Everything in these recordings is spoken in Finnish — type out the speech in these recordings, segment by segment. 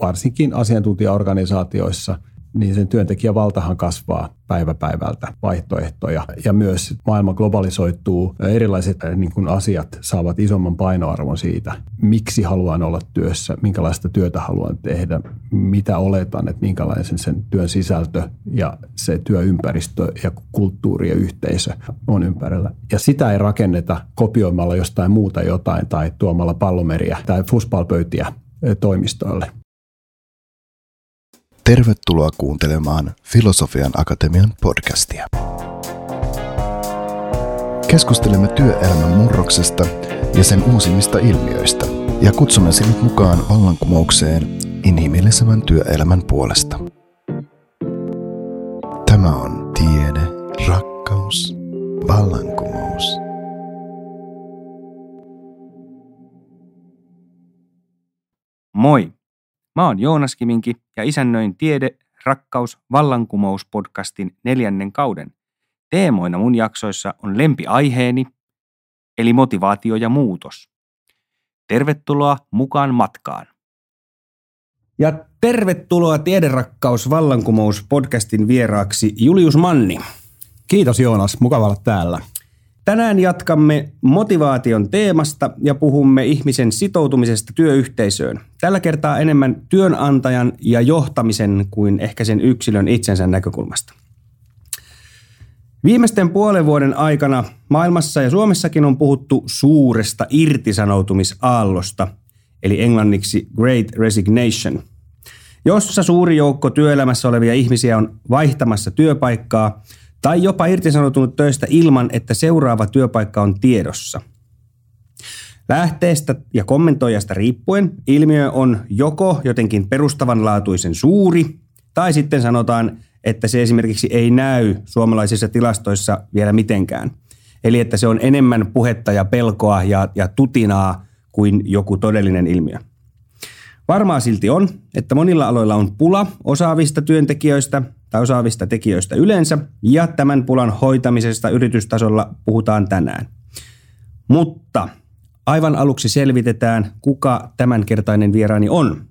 varsinkin asiantuntijaorganisaatioissa – niin sen työntekijän valtahan kasvaa päivä päivältä vaihtoehtoja. Ja myös maailma globalisoituu, erilaiset äh, niin kuin asiat saavat isomman painoarvon siitä, miksi haluan olla työssä, minkälaista työtä haluan tehdä, mitä oletan, että minkälaisen sen työn sisältö ja se työympäristö ja kulttuuri ja yhteisö on ympärillä. Ja sitä ei rakenneta kopioimalla jostain muuta jotain tai tuomalla pallomeriä tai fuspalpöytiä toimistoille. Tervetuloa kuuntelemaan Filosofian Akatemian podcastia. Keskustelemme työelämän murroksesta ja sen uusimmista ilmiöistä ja kutsumme sinut mukaan vallankumoukseen inhimillisemmän työelämän puolesta. Tämä on tiede, rakkaus, vallankumous. Moi! Mä oon Joonas Kiminki ja isännöin Tiede, rakkaus, vallankumous podcastin neljännen kauden. Teemoina mun jaksoissa on lempiaiheeni, eli motivaatio ja muutos. Tervetuloa mukaan matkaan. Ja tervetuloa Tiederakkaus vallankumous podcastin vieraaksi Julius Manni. Kiitos Joonas, mukava olla täällä. Tänään jatkamme motivaation teemasta ja puhumme ihmisen sitoutumisesta työyhteisöön. Tällä kertaa enemmän työnantajan ja johtamisen kuin ehkä sen yksilön itsensä näkökulmasta. Viimeisten puolen vuoden aikana maailmassa ja Suomessakin on puhuttu suuresta irtisanoutumisaallosta, eli englanniksi Great Resignation, jossa suuri joukko työelämässä olevia ihmisiä on vaihtamassa työpaikkaa – tai jopa irtisanoutunut töistä ilman, että seuraava työpaikka on tiedossa. Lähteestä ja kommentoijasta riippuen ilmiö on joko jotenkin perustavanlaatuisen suuri, tai sitten sanotaan, että se esimerkiksi ei näy suomalaisissa tilastoissa vielä mitenkään. Eli että se on enemmän puhetta ja pelkoa ja, ja tutinaa kuin joku todellinen ilmiö. Varmaa silti on, että monilla aloilla on pula osaavista työntekijöistä tai osaavista tekijöistä yleensä, ja tämän pulan hoitamisesta yritystasolla puhutaan tänään. Mutta aivan aluksi selvitetään, kuka tämänkertainen vieraani on.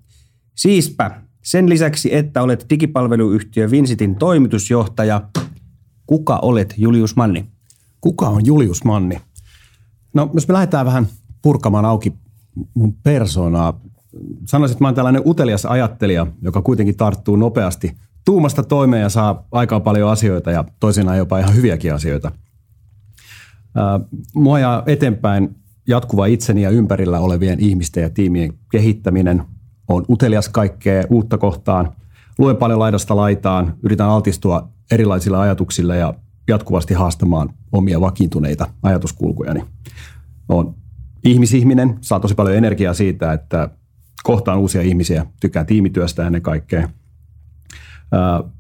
Siispä sen lisäksi, että olet digipalveluyhtiö Vinsitin toimitusjohtaja, kuka olet Julius Manni? Kuka on Julius Manni? No, jos me lähdetään vähän purkamaan auki mun persoonaa. Sanoisin, että mä oon tällainen utelias ajattelija, joka kuitenkin tarttuu nopeasti tuumasta toimeen ja saa aikaan paljon asioita ja toisinaan jopa ihan hyviäkin asioita. Mua ja eteenpäin jatkuva itseni ja ympärillä olevien ihmisten ja tiimien kehittäminen on utelias kaikkea uutta kohtaan. Luen paljon laidasta laitaan, yritän altistua erilaisille ajatuksille ja jatkuvasti haastamaan omia vakiintuneita ajatuskulkujani. Olen ihmisihminen, saa tosi paljon energiaa siitä, että kohtaan uusia ihmisiä, tykkään tiimityöstä ennen kaikkea –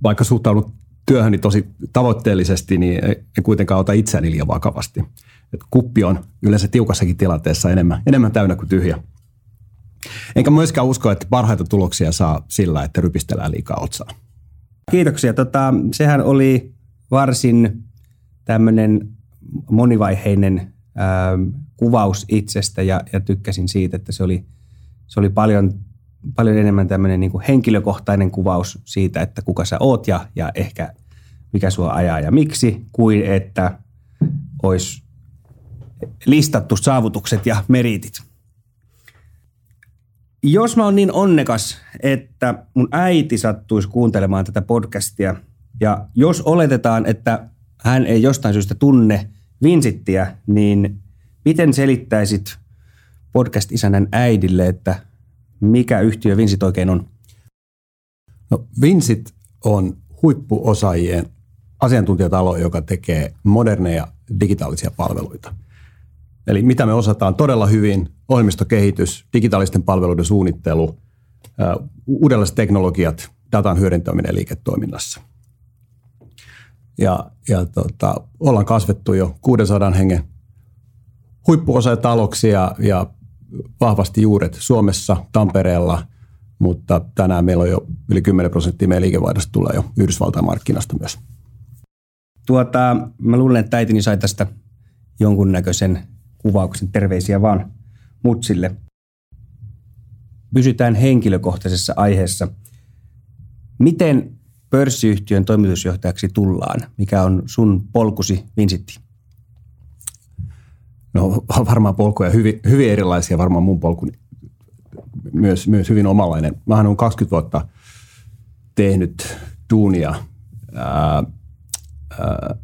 vaikka suhtaudun työhöni tosi tavoitteellisesti, niin en kuitenkaan ota itseäni liian vakavasti. Et kuppi on yleensä tiukassakin tilanteessa enemmän, enemmän täynnä kuin tyhjä. Enkä myöskään usko, että parhaita tuloksia saa sillä, että rypistellään liikaa otsaa. Kiitoksia. Tota, sehän oli varsin tämmöinen monivaiheinen ää, kuvaus itsestä ja, ja tykkäsin siitä, että se oli, se oli paljon paljon enemmän tämmöinen niin henkilökohtainen kuvaus siitä, että kuka sä oot ja, ja ehkä mikä sua ajaa ja miksi, kuin että olisi listattu saavutukset ja meritit. Jos mä oon niin onnekas, että mun äiti sattuisi kuuntelemaan tätä podcastia, ja jos oletetaan, että hän ei jostain syystä tunne Vinsittiä, niin miten selittäisit podcast-isännän äidille, että mikä yhtiö Vinsit oikein on? No, Vinsit on huippuosaajien asiantuntijatalo, joka tekee moderneja digitaalisia palveluita. Eli mitä me osataan todella hyvin, ohjelmistokehitys, digitaalisten palveluiden suunnittelu, uudenlaiset teknologiat, datan hyödyntäminen liiketoiminnassa. Ja, ja tota, ollaan kasvettu jo 600 hengen huippuosaajatalouksia ja vahvasti juuret Suomessa, Tampereella, mutta tänään meillä on jo yli 10 prosenttia meidän liikevaihdosta tulee jo Yhdysvaltain markkinasta myös. Tuota, mä luulen, että äitini sai tästä jonkunnäköisen kuvauksen terveisiä vaan mutsille. pysytään henkilökohtaisessa aiheessa. Miten pörssiyhtiön toimitusjohtajaksi tullaan? Mikä on sun polkusi, Vinsitti? No varmaan polkuja hyvin, hyvin erilaisia, varmaan mun polku myös, myös hyvin omalainen. Mä olen 20 vuotta tehnyt duunia ää, ää,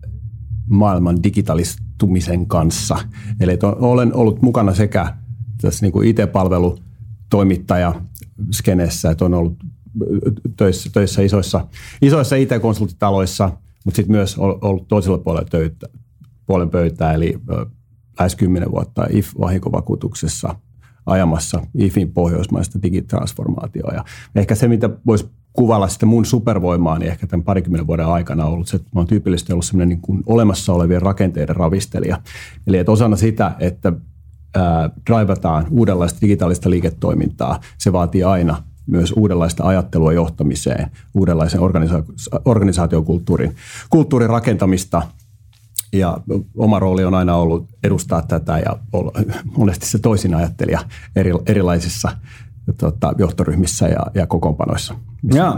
maailman digitalistumisen kanssa. Eli olen ollut mukana sekä tässä niin kuin IT-palvelu toimittaja skenessä, että on ollut töissä, töissä isoissa, isoissa IT-konsulttitaloissa, mutta sitten myös ollut toisella puolella töyttä, puolen pöytää, eli lähes kymmenen vuotta IF-vahinkovakuutuksessa ajamassa IFin pohjoismaista digitransformaatioa. Ja ehkä se, mitä voisi kuvalla sitä mun supervoimaa, niin ehkä tämän parikymmenen vuoden aikana ollut se, että mä oon tyypillisesti ollut sellainen niin kuin olemassa olevien rakenteiden ravistelija. Eli että osana sitä, että ää, drivataan uudenlaista digitaalista liiketoimintaa, se vaatii aina myös uudenlaista ajattelua johtamiseen, uudenlaisen organisa- organisaatiokulttuurin kulttuurin rakentamista. Ja oma rooli on aina ollut edustaa tätä ja olla monesti se toisin ajattelija eri, erilaisissa tota, johtoryhmissä ja, ja kokoonpanoissa. Joo.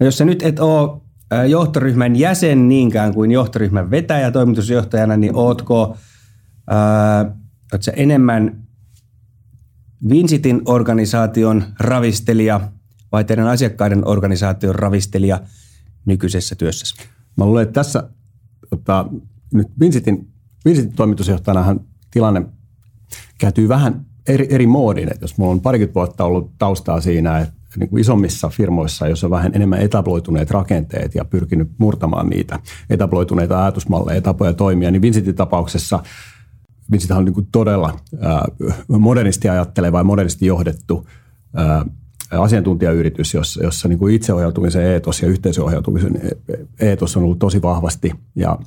No jos sä nyt et ole johtoryhmän jäsen niinkään kuin johtoryhmän vetäjä toimitusjohtajana, niin ootko ää, oot sä enemmän Vinsitin organisaation ravistelija vai teidän asiakkaiden organisaation ravistelija nykyisessä työssä? Mä luulen, että tässä tota, nyt Vinsitin, Vinsitin toimitusjohtajanahan tilanne kääntyy vähän eri, eri moodin. Että jos mulla on parikymmentä vuotta ollut taustaa siinä, että niin kuin isommissa firmoissa, joissa on vähän enemmän etabloituneet rakenteet ja pyrkinyt murtamaan niitä etabloituneita ajatusmalleja, tapoja toimia, niin Vincentin tapauksessa Vincent on niin kuin todella ää, modernisti ajatteleva ja modernisti johdettu ää, asiantuntijayritys, jossa, jossa niin kuin itseohjautumisen eetos ja yhteisöohjautumisen eetos on ollut tosi vahvasti ja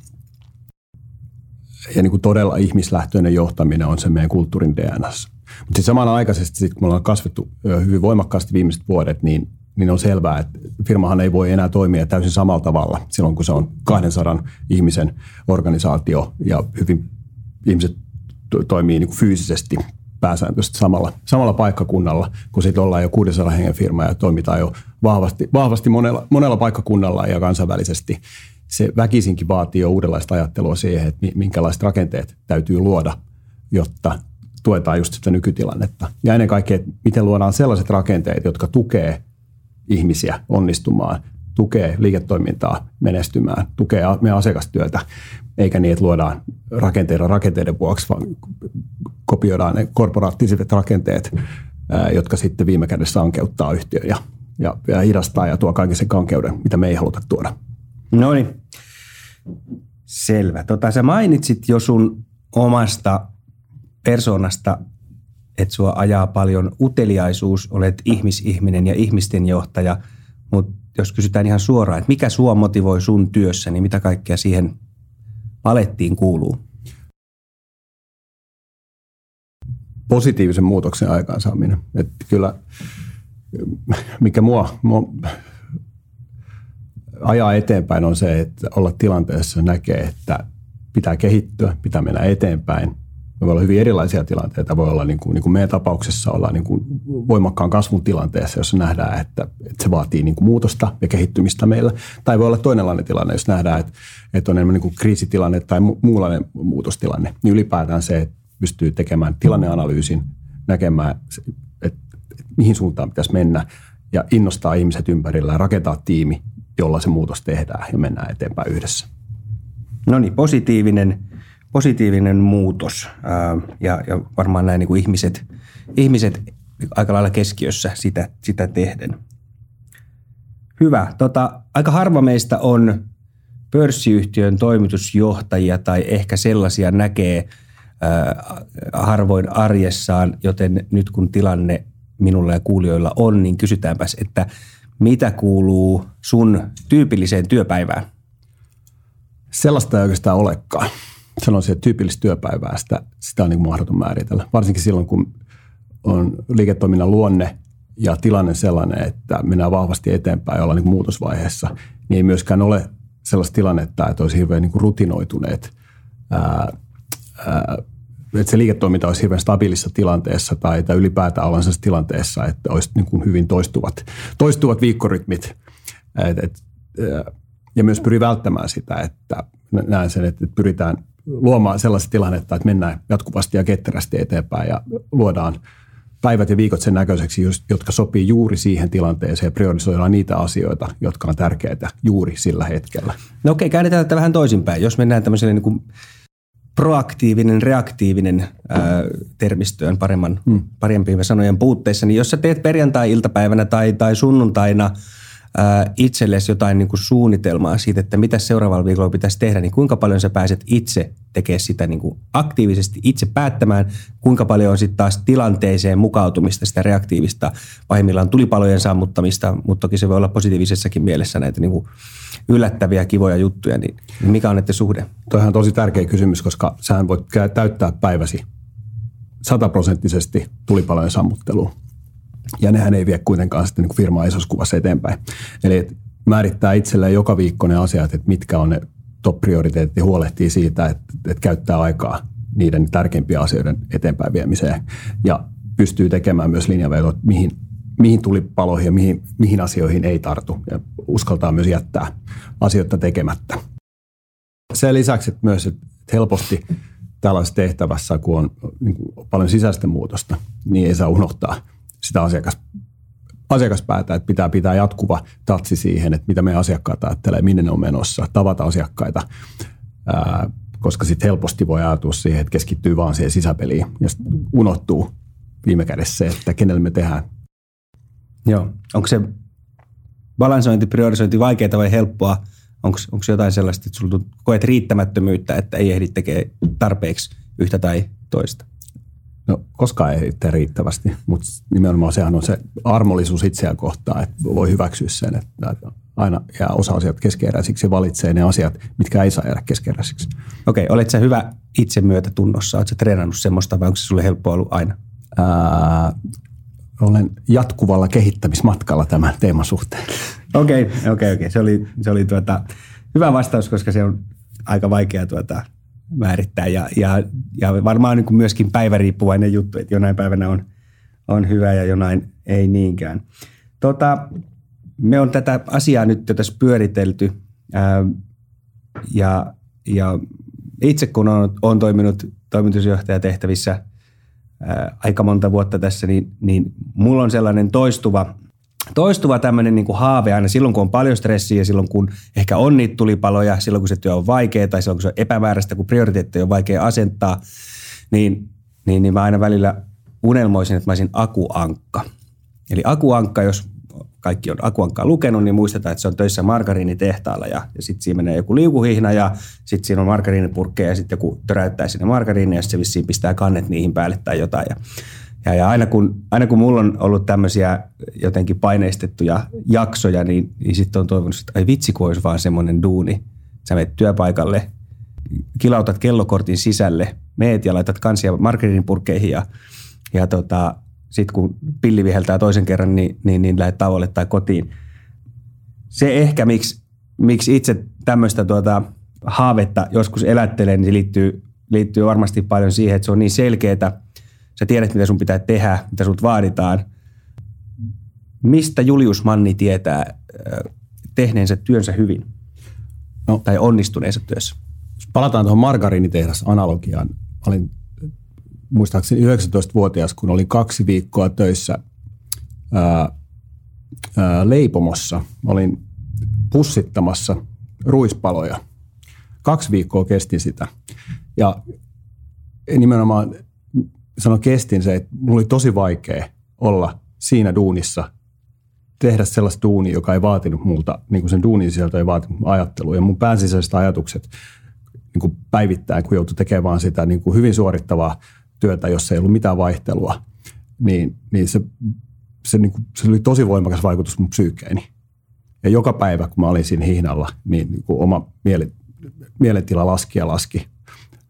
ja niin kuin todella ihmislähtöinen johtaminen on se meidän kulttuurin DNS. Mutta sitten samanaikaisesti, sit, kun me ollaan kasvettu hyvin voimakkaasti viimeiset vuodet, niin, niin on selvää, että firmahan ei voi enää toimia täysin samalla tavalla silloin, kun se on 200 ihmisen organisaatio ja hyvin ihmiset to- toimii niin kuin fyysisesti pääsääntöisesti samalla, samalla paikkakunnalla, kun sitten ollaan jo 600 hengen firma ja toimitaan jo vahvasti, vahvasti monella, monella paikkakunnalla ja kansainvälisesti. Se väkisinkin vaatii jo uudenlaista ajattelua siihen, että minkälaiset rakenteet täytyy luoda, jotta tuetaan just sitä nykytilannetta. Ja ennen kaikkea, että miten luodaan sellaiset rakenteet, jotka tukee ihmisiä onnistumaan, tukee liiketoimintaa menestymään, tukee meidän asiakastyötä, eikä niin, että luodaan rakenteiden rakenteiden vuoksi, vaan kopioidaan ne korporaattiset rakenteet, jotka sitten viime kädessä ankeuttaa yhtiön ja, ja, ja hidastaa ja tuo kaiken sen kankeuden, mitä me ei haluta tuoda. No niin, selvä. Tota, sä mainitsit jo sun omasta persoonasta, että sua ajaa paljon uteliaisuus, olet ihmisihminen ja ihmisten johtaja, mutta jos kysytään ihan suoraan, että mikä sua motivoi sun työssä, niin mitä kaikkea siihen palettiin kuuluu? Positiivisen muutoksen aikaansaaminen. Että kyllä, mikä mua, mua ajaa eteenpäin on se, että olla tilanteessa näkee, että pitää kehittyä, pitää mennä eteenpäin – voi olla hyvin erilaisia tilanteita. Voi olla, niin kuin, niin kuin meidän tapauksessa olla niin kuin voimakkaan kasvun tilanteessa, jossa nähdään, että, että se vaatii niin kuin muutosta ja kehittymistä meillä. Tai voi olla toinenlainen tilanne, jos nähdään, että, että on enemmän niin kuin kriisitilanne tai muunlainen muutostilanne. Niin ylipäätään se, että pystyy tekemään tilanneanalyysin, näkemään, että, että mihin suuntaan pitäisi mennä ja innostaa ihmiset ympärillä ja rakentaa tiimi, jolla se muutos tehdään ja mennään eteenpäin yhdessä. No niin, positiivinen positiivinen muutos ja, ja varmaan näin niin kuin ihmiset, ihmiset aika lailla keskiössä sitä, sitä tehden. Hyvä. Tota, aika harva meistä on pörssiyhtiön toimitusjohtajia tai ehkä sellaisia näkee ää, harvoin arjessaan, joten nyt kun tilanne minulla ja kuulijoilla on, niin kysytäänpäs, että mitä kuuluu sun tyypilliseen työpäivään? Sellaista ei oikeastaan olekaan sanoisin, että tyypillistä työpäivää, sitä, sitä on niin mahdoton määritellä. Varsinkin silloin, kun on liiketoiminnan luonne ja tilanne sellainen, että mennään vahvasti eteenpäin ja ollaan niin muutosvaiheessa, niin ei myöskään ole sellaista tilannetta, että olisi hirveän niin rutinoituneet ää, ää, että se liiketoiminta olisi hirveän stabiilissa tilanteessa tai, tai ylipäätään ollaan sellaisessa tilanteessa, että olisi niin kuin hyvin toistuvat, toistuvat viikkorytmit. Et, et, ja myös pyri välttämään sitä, että näen sen, että pyritään luomaan sellaista tilannetta, että mennään jatkuvasti ja ketterästi eteenpäin ja luodaan päivät ja viikot sen näköiseksi, jotka sopii juuri siihen tilanteeseen ja priorisoidaan niitä asioita, jotka on tärkeitä juuri sillä hetkellä. No okei, käännetään tätä vähän toisinpäin. Jos mennään tämmöiselle niin kuin proaktiivinen, reaktiivinen ää, termistöön paremman, hmm. parempien sanojen puutteissa, niin jos sä teet perjantai-iltapäivänä tai, tai sunnuntaina – itsellesi jotain niin kuin suunnitelmaa siitä, että mitä seuraavalla viikolla pitäisi tehdä, niin kuinka paljon sä pääset itse tekemään sitä niin kuin aktiivisesti itse päättämään, kuinka paljon on sitten taas tilanteeseen mukautumista, sitä reaktiivista, pahimmillaan tulipalojen sammuttamista, mutta toki se voi olla positiivisessakin mielessä näitä niin kuin yllättäviä, kivoja juttuja, niin mikä on näiden suhde? Toihan on tosi tärkeä kysymys, koska sä voit täyttää päiväsi sataprosenttisesti tulipalojen sammutteluun ja nehän ei vie kuitenkaan sitten niin firmaa isossa kuvassa eteenpäin. Eli määrittää itselleen joka viikko ne asiat, että mitkä on ne top-prioriteetti, huolehtii siitä, että, että käyttää aikaa niiden tärkeimpien asioiden eteenpäin viemiseen ja pystyy tekemään myös linjavetot, mihin, mihin tuli paloihin ja mihin, mihin asioihin ei tartu ja uskaltaa myös jättää asioita tekemättä. Sen lisäksi että myös että helposti tällaisessa tehtävässä, kun on niin kuin paljon sisäistä muutosta, niin ei saa unohtaa – sitä asiakas, asiakaspäätä, että pitää pitää jatkuva tatsi siihen, että mitä me asiakkaat ajattelee, minne ne on menossa, tavata asiakkaita, ää, koska sitten helposti voi ajatua siihen, että keskittyy vaan siihen sisäpeliin ja unohtuu viime kädessä se, että kenelle me tehdään. Joo. Onko se balansointi, priorisointi vaikeaa vai helppoa? Onko jotain sellaista, että sulla koet riittämättömyyttä, että ei ehdi tekemään tarpeeksi yhtä tai toista? No koskaan ei tee riittävästi, mutta nimenomaan sehän on se armollisuus itseään kohtaan, että voi hyväksyä sen, että aina jää osa asiat keskeeräisiksi ja valitsee ne asiat, mitkä ei saa jäädä keskeeräisiksi. Okei, olet sä hyvä itsemyötätunnossa? Oletko treenannut semmoista vai onko se sulle helppo ollut aina? Ää, olen jatkuvalla kehittämismatkalla tämän teeman suhteen. Okei, okei, okei. Se oli, se oli tuota, hyvä vastaus, koska se on aika vaikea tuota, määrittää. Ja, ja, ja varmaan niin kuin myöskin päiväriippuvainen juttu, että jonain päivänä on, on hyvä ja jonain ei niinkään. Tota, me on tätä asiaa nyt tässä pyöritelty ää, ja, ja itse kun on, on toiminut toimitusjohtajatehtävissä ää, aika monta vuotta tässä, niin, niin mulla on sellainen toistuva toistuva tämmöinen niin haave aina silloin, kun on paljon stressiä ja silloin, kun ehkä on niitä tulipaloja, silloin, kun se työ on vaikea tai silloin, kun se on epämääräistä, kun prioriteetteja on vaikea asentaa, niin, niin, niin mä aina välillä unelmoisin, että mä olisin akuankka. Eli akuankka, jos kaikki on akuankkaa lukenut, niin muistetaan, että se on töissä margariinitehtaalla ja, ja sitten siinä menee joku liukuhihna ja sitten siinä on margariinipurkkeja ja sitten joku töräyttää sinne margariinia ja se vissiin pistää kannet niihin päälle tai jotain. Ja ja, ja aina, kun, aina kun mulla on ollut tämmöisiä jotenkin paineistettuja jaksoja, niin, niin sitten on toivonut, että ai vitsi, kun olisi vaan semmoinen duuni. Sä menet työpaikalle, kilautat kellokortin sisälle, meet ja laitat kansia marketingpurkkeihin ja, ja tota, sitten kun pilli viheltää toisen kerran, niin, niin, niin lähdet tauolle tai kotiin. Se ehkä, miksi, miksi itse tämmöistä tuota, haavetta joskus elättelen, niin se liittyy, liittyy varmasti paljon siihen, että se on niin selkeää, Sä tiedät, mitä sun pitää tehdä, mitä sut vaaditaan. Mistä Julius Manni tietää tehneensä työnsä hyvin? No, tai onnistuneensa työssä? Jos palataan tuohon margariinitehdas analogiaan. Olin muistaakseni 19-vuotias, kun olin kaksi viikkoa töissä ää, ää, leipomossa. Olin pussittamassa ruispaloja. Kaksi viikkoa kesti sitä. Ja nimenomaan sanon kestin se, että mulla oli tosi vaikea olla siinä duunissa, tehdä sellaista duunia, joka ei vaatinut multa, niin kuin sen duunin sieltä ei vaatinut ajattelua. Ja mun päänsisäiset ajatukset niin kuin päivittäin, kun joutui tekemään sitä niin kuin hyvin suorittavaa työtä, jossa ei ollut mitään vaihtelua, niin, niin se, se, niin kuin, se oli tosi voimakas vaikutus mun psyykkeeni. Ja joka päivä, kun mä olin siinä hihnalla, niin, niin kuin oma mieli, mielentila laski ja laski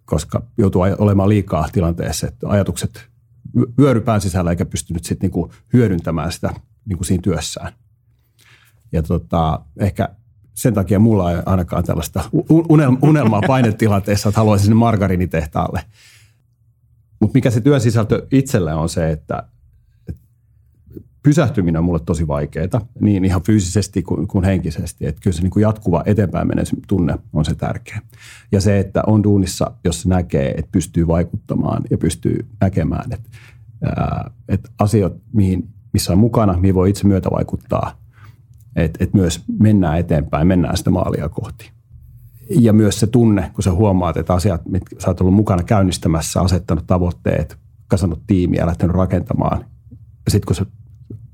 koska joutuu olemaan liikaa tilanteessa, että ajatukset vyöry pään sisällä eikä pystynyt sitten niinku hyödyntämään sitä niinku siinä työssään. Ja tota, ehkä sen takia mulla ei ainakaan tällaista unelmaa painetilanteessa, että haluaisin sinne margarinitehtaalle. Mutta mikä se työsisältö itselle on se, että pysähtyminen on mulle tosi vaikeaa, niin ihan fyysisesti kuin, kuin henkisesti. Että kyllä se niin kuin jatkuva eteenpäin tunne on se tärkeä. Ja se, että on duunissa, jos se näkee, että pystyy vaikuttamaan ja pystyy näkemään, että, ää, että asiat, mihin, missä on mukana, mihin voi itse myötä vaikuttaa, että, että myös mennään eteenpäin, mennään sitä maalia kohti. Ja myös se tunne, kun sä huomaat, että asiat, mitkä sä oot ollut mukana käynnistämässä, asettanut tavoitteet, kasannut tiimiä, lähtenyt rakentamaan. Ja sitten kun se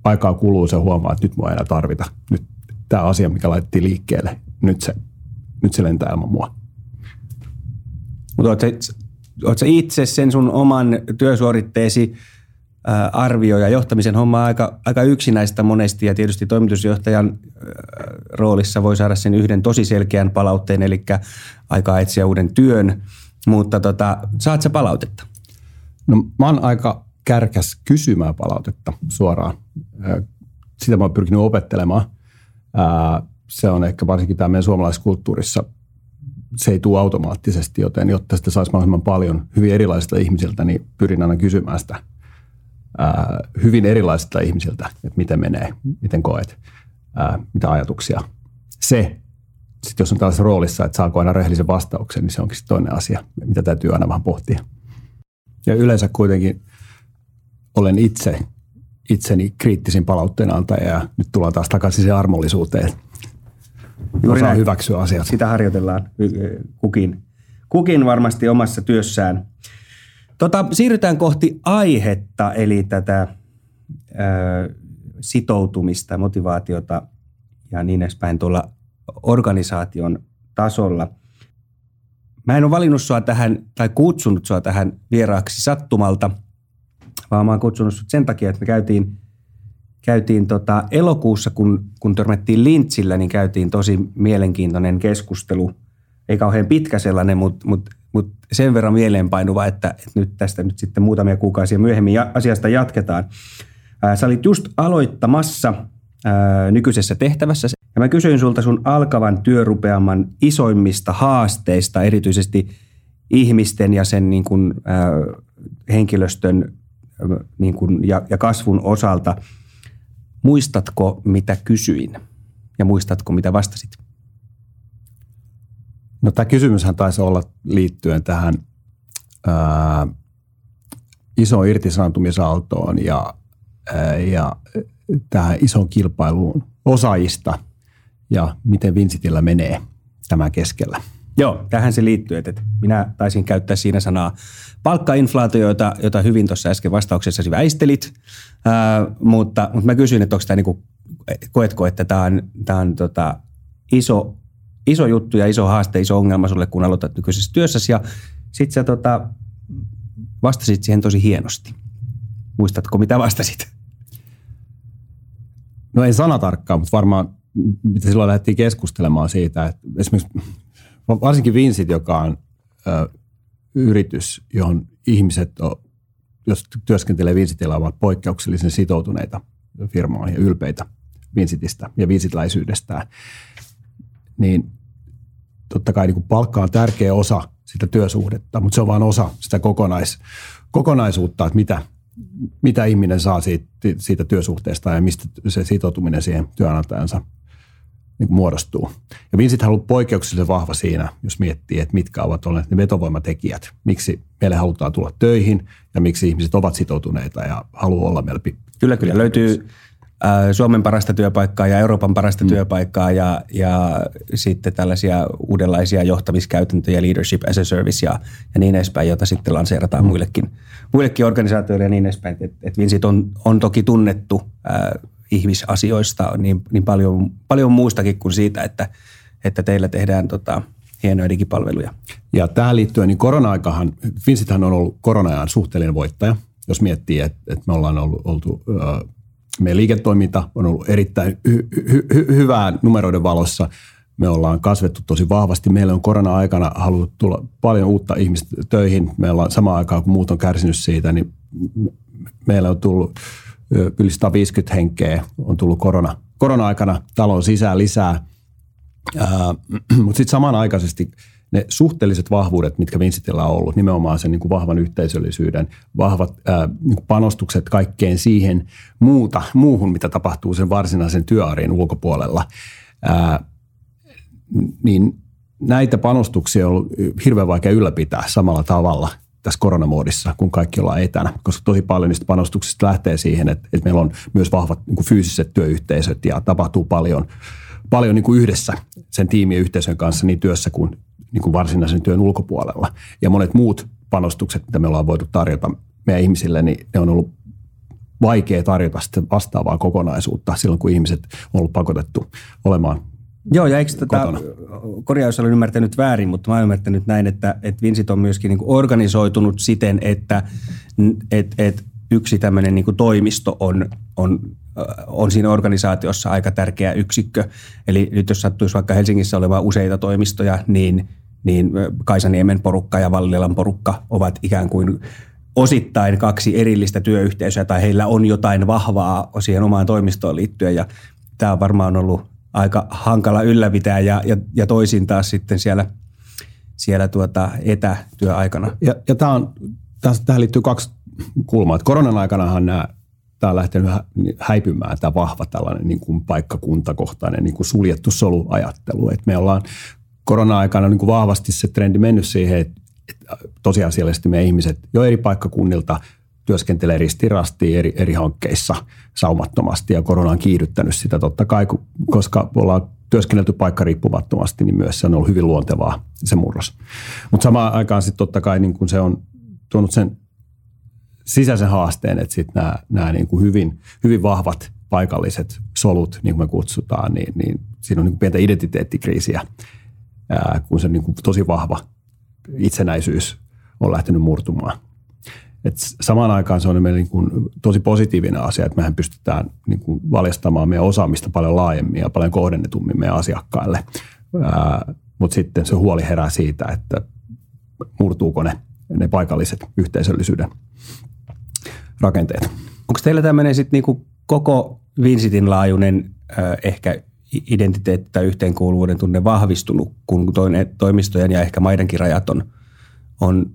aikaa kuluu, se huomaa, että nyt mua ei enää tarvita. Nyt tämä asia, mikä laitettiin liikkeelle, nyt se, nyt se lentää ilman mua. Mutta oletko itse sen sun oman työsuoritteesi arvio ja johtamisen homma aika, aika yksinäistä monesti ja tietysti toimitusjohtajan roolissa voi saada sen yhden tosi selkeän palautteen, eli aikaa etsiä uuden työn, mutta tota, saat sä palautetta? No mä oon aika kärkäs kysymään palautetta suoraan. Sitä mä oon pyrkinyt opettelemaan. Se on ehkä varsinkin tämä meidän suomalaiskulttuurissa, se ei tule automaattisesti, joten jotta sitä saisi mahdollisimman paljon hyvin erilaisilta ihmisiltä, niin pyrin aina kysymään sitä hyvin erilaisilta ihmisiltä, että miten menee, miten koet, mitä ajatuksia. Se, sitten jos on tällaisessa roolissa, että saako aina rehellisen vastauksen, niin se onkin toinen asia, mitä täytyy aina vähän pohtia. Ja yleensä kuitenkin olen itse itseni kriittisin palautteen antaja ja nyt tullaan taas takaisin siihen armollisuuteen. Juuri näin. hyväksyä asiat. Sitä harjoitellaan kukin, kukin varmasti omassa työssään. Tota, siirrytään kohti aihetta, eli tätä ö, sitoutumista, motivaatiota ja niin edespäin tuolla organisaation tasolla. Mä en ole valinnut sua tähän tai kutsunut sua tähän vieraaksi sattumalta – vaan mä oon kutsunut sut sen takia, että me käytiin, käytiin tota elokuussa, kun, kun törmättiin Lintsillä, niin käytiin tosi mielenkiintoinen keskustelu. Ei kauhean pitkä sellainen, mutta mut, mut sen verran mieleenpainuva, että, että nyt tästä nyt sitten muutamia kuukausia myöhemmin ja, asiasta jatketaan. Ää, sä olit just aloittamassa ää, nykyisessä tehtävässä. Ja mä kysyin sulta sun alkavan työrupeaman isoimmista haasteista, erityisesti ihmisten ja sen niin kuin, ää, henkilöstön niin kuin, ja, ja kasvun osalta. Muistatko, mitä kysyin ja muistatko, mitä vastasit? No tämä kysymyshän taisi olla liittyen tähän ää, isoon irtisanoutumisaaltoon ja, ää, ja tähän isoon kilpailuun osaajista ja miten Vincitillä menee tämä keskellä. Joo, tähän se liittyy. Että minä taisin käyttää siinä sanaa palkkainflaatio, jota, jota hyvin tuossa äsken vastauksessasi väistelit, ää, mutta, mutta mä kysyin, että onko tämä niinku, koetko, että tämä on, tämä on tota, iso, iso juttu ja iso haaste, iso ongelma sulle, kun aloitat nykyisessä työssäsi ja sit sä tota, vastasit siihen tosi hienosti. Muistatko, mitä vastasit? No ei sanatarkkaan, mutta varmaan mitä silloin lähdettiin keskustelemaan siitä, että esimerkiksi varsinkin Vincit, joka on ö, yritys, johon ihmiset, on, jos työskentelee Vincitillä, ovat poikkeuksellisen sitoutuneita firmaan ja ylpeitä Vincitistä ja Vincitläisyydestään, niin totta kai niin palkka on tärkeä osa sitä työsuhdetta, mutta se on vain osa sitä kokonais, kokonaisuutta, että mitä, mitä ihminen saa siitä, siitä työsuhteesta ja mistä se sitoutuminen siihen työnantajansa niin muodostuu. Ja Vincent on ollut poikkeuksellisen vahva siinä, jos miettii, että mitkä ovat olleet ne vetovoimatekijät. Miksi meille halutaan tulla töihin ja miksi ihmiset ovat sitoutuneita ja haluaa olla meillä. Kyllä, kyllä. Löytyy äh, Suomen parasta työpaikkaa ja Euroopan parasta mm. työpaikkaa ja, ja sitten tällaisia uudenlaisia johtamiskäytäntöjä, leadership as a service ja, ja niin edespäin, jota sitten lanseerataan mm. muillekin, muillekin organisaatioille ja niin edespäin. Et, et Vincent on, on toki tunnettu äh, ihmisasioista niin, niin paljon, paljon muustakin kuin siitä, että, että teillä tehdään tota, hienoja digipalveluja. Ja tähän liittyen, niin korona-aikahan, Vincithän on ollut korona-ajan suhteellinen voittaja, jos miettii, että, että me ollaan ollut, oltu, meidän liiketoiminta on ollut erittäin hy, hy, hy, hyvää numeroiden valossa. Me ollaan kasvettu tosi vahvasti. Meillä on korona-aikana haluttu tulla paljon uutta ihmistä töihin. Meillä on samaan aikaan, kun muut on kärsinyt siitä, niin meillä on tullut yli 150 henkeä on tullut korona, korona-aikana talon sisään lisää. Mutta sitten samanaikaisesti ne suhteelliset vahvuudet, mitkä Vincentillä on ollut, nimenomaan sen niin kuin vahvan yhteisöllisyyden, vahvat ää, niin kuin panostukset kaikkeen siihen muuta, muuhun, mitä tapahtuu sen varsinaisen työarjen ulkopuolella, ää, niin näitä panostuksia on ollut hirveän vaikea ylläpitää samalla tavalla tässä koronamuodissa, kun kaikki ollaan etänä, koska tosi paljon niistä panostuksista lähtee siihen, että, että meillä on myös vahvat niin fyysiset työyhteisöt ja tapahtuu paljon, paljon niin kuin yhdessä sen tiimin yhteisön kanssa niin työssä kuin, niin kuin varsinaisen työn ulkopuolella. Ja monet muut panostukset, mitä me ollaan voitu tarjota meidän ihmisille, niin ne on ollut vaikea tarjota sitten vastaavaa kokonaisuutta silloin, kun ihmiset on ollut pakotettu olemaan Joo, ja eikö tätä korjaus olen ymmärtänyt väärin, mutta mä olen ymmärtänyt näin, että, että Vincent on myöskin niin organisoitunut siten, että et, et yksi tämmöinen niin toimisto on, on, on siinä organisaatiossa aika tärkeä yksikkö. Eli nyt jos sattuisi vaikka Helsingissä olemaan useita toimistoja, niin, niin Kaisaniemen porukka ja Vallilan porukka ovat ikään kuin osittain kaksi erillistä työyhteisöä tai heillä on jotain vahvaa siihen omaan toimistoon liittyen ja tämä on varmaan ollut aika hankala ylläpitää ja, ja, ja toisin taas sitten siellä, siellä tuota etätyöaikana. Ja, ja tämä on, tähän liittyy kaksi kulmaa. Että koronan aikanahan nämä tämä on lähtenyt häipymään, tämä vahva tällainen niin kuin paikkakuntakohtainen niin kuin suljettu soluajattelu. Et me ollaan korona-aikana niin kuin vahvasti se trendi mennyt siihen, että, että tosiasiallisesti me ihmiset jo eri paikkakunnilta työskentelee ristirasti eri, eri hankkeissa saumattomasti ja korona on kiihdyttänyt sitä totta kai, koska ollaan työskennelty paikka riippumattomasti, niin myös se on ollut hyvin luontevaa se murros. Mutta samaan aikaan sitten totta kai niin kun se on tuonut sen sisäisen haasteen, että sitten nämä, niin kuin hyvin, hyvin vahvat paikalliset solut, niin kuin me kutsutaan, niin, niin siinä on niin pientä identiteettikriisiä, ää, kun se niin kuin tosi vahva itsenäisyys on lähtenyt murtumaan. Et samaan aikaan se on meille niin kuin tosi positiivinen asia, että mehän pystytään niin kuin valjastamaan meidän osaamista paljon laajemmin ja paljon kohdennetummin meidän asiakkaille. Mutta sitten se huoli herää siitä, että murtuuko ne, ne paikalliset yhteisöllisyyden rakenteet. Onko teillä tämmöinen sitten niinku koko Vinsitin laajuinen äh, ehkä identiteetti tai yhteenkuuluvuuden tunne vahvistunut, kun toimistojen ja ehkä maidenkin rajat on, on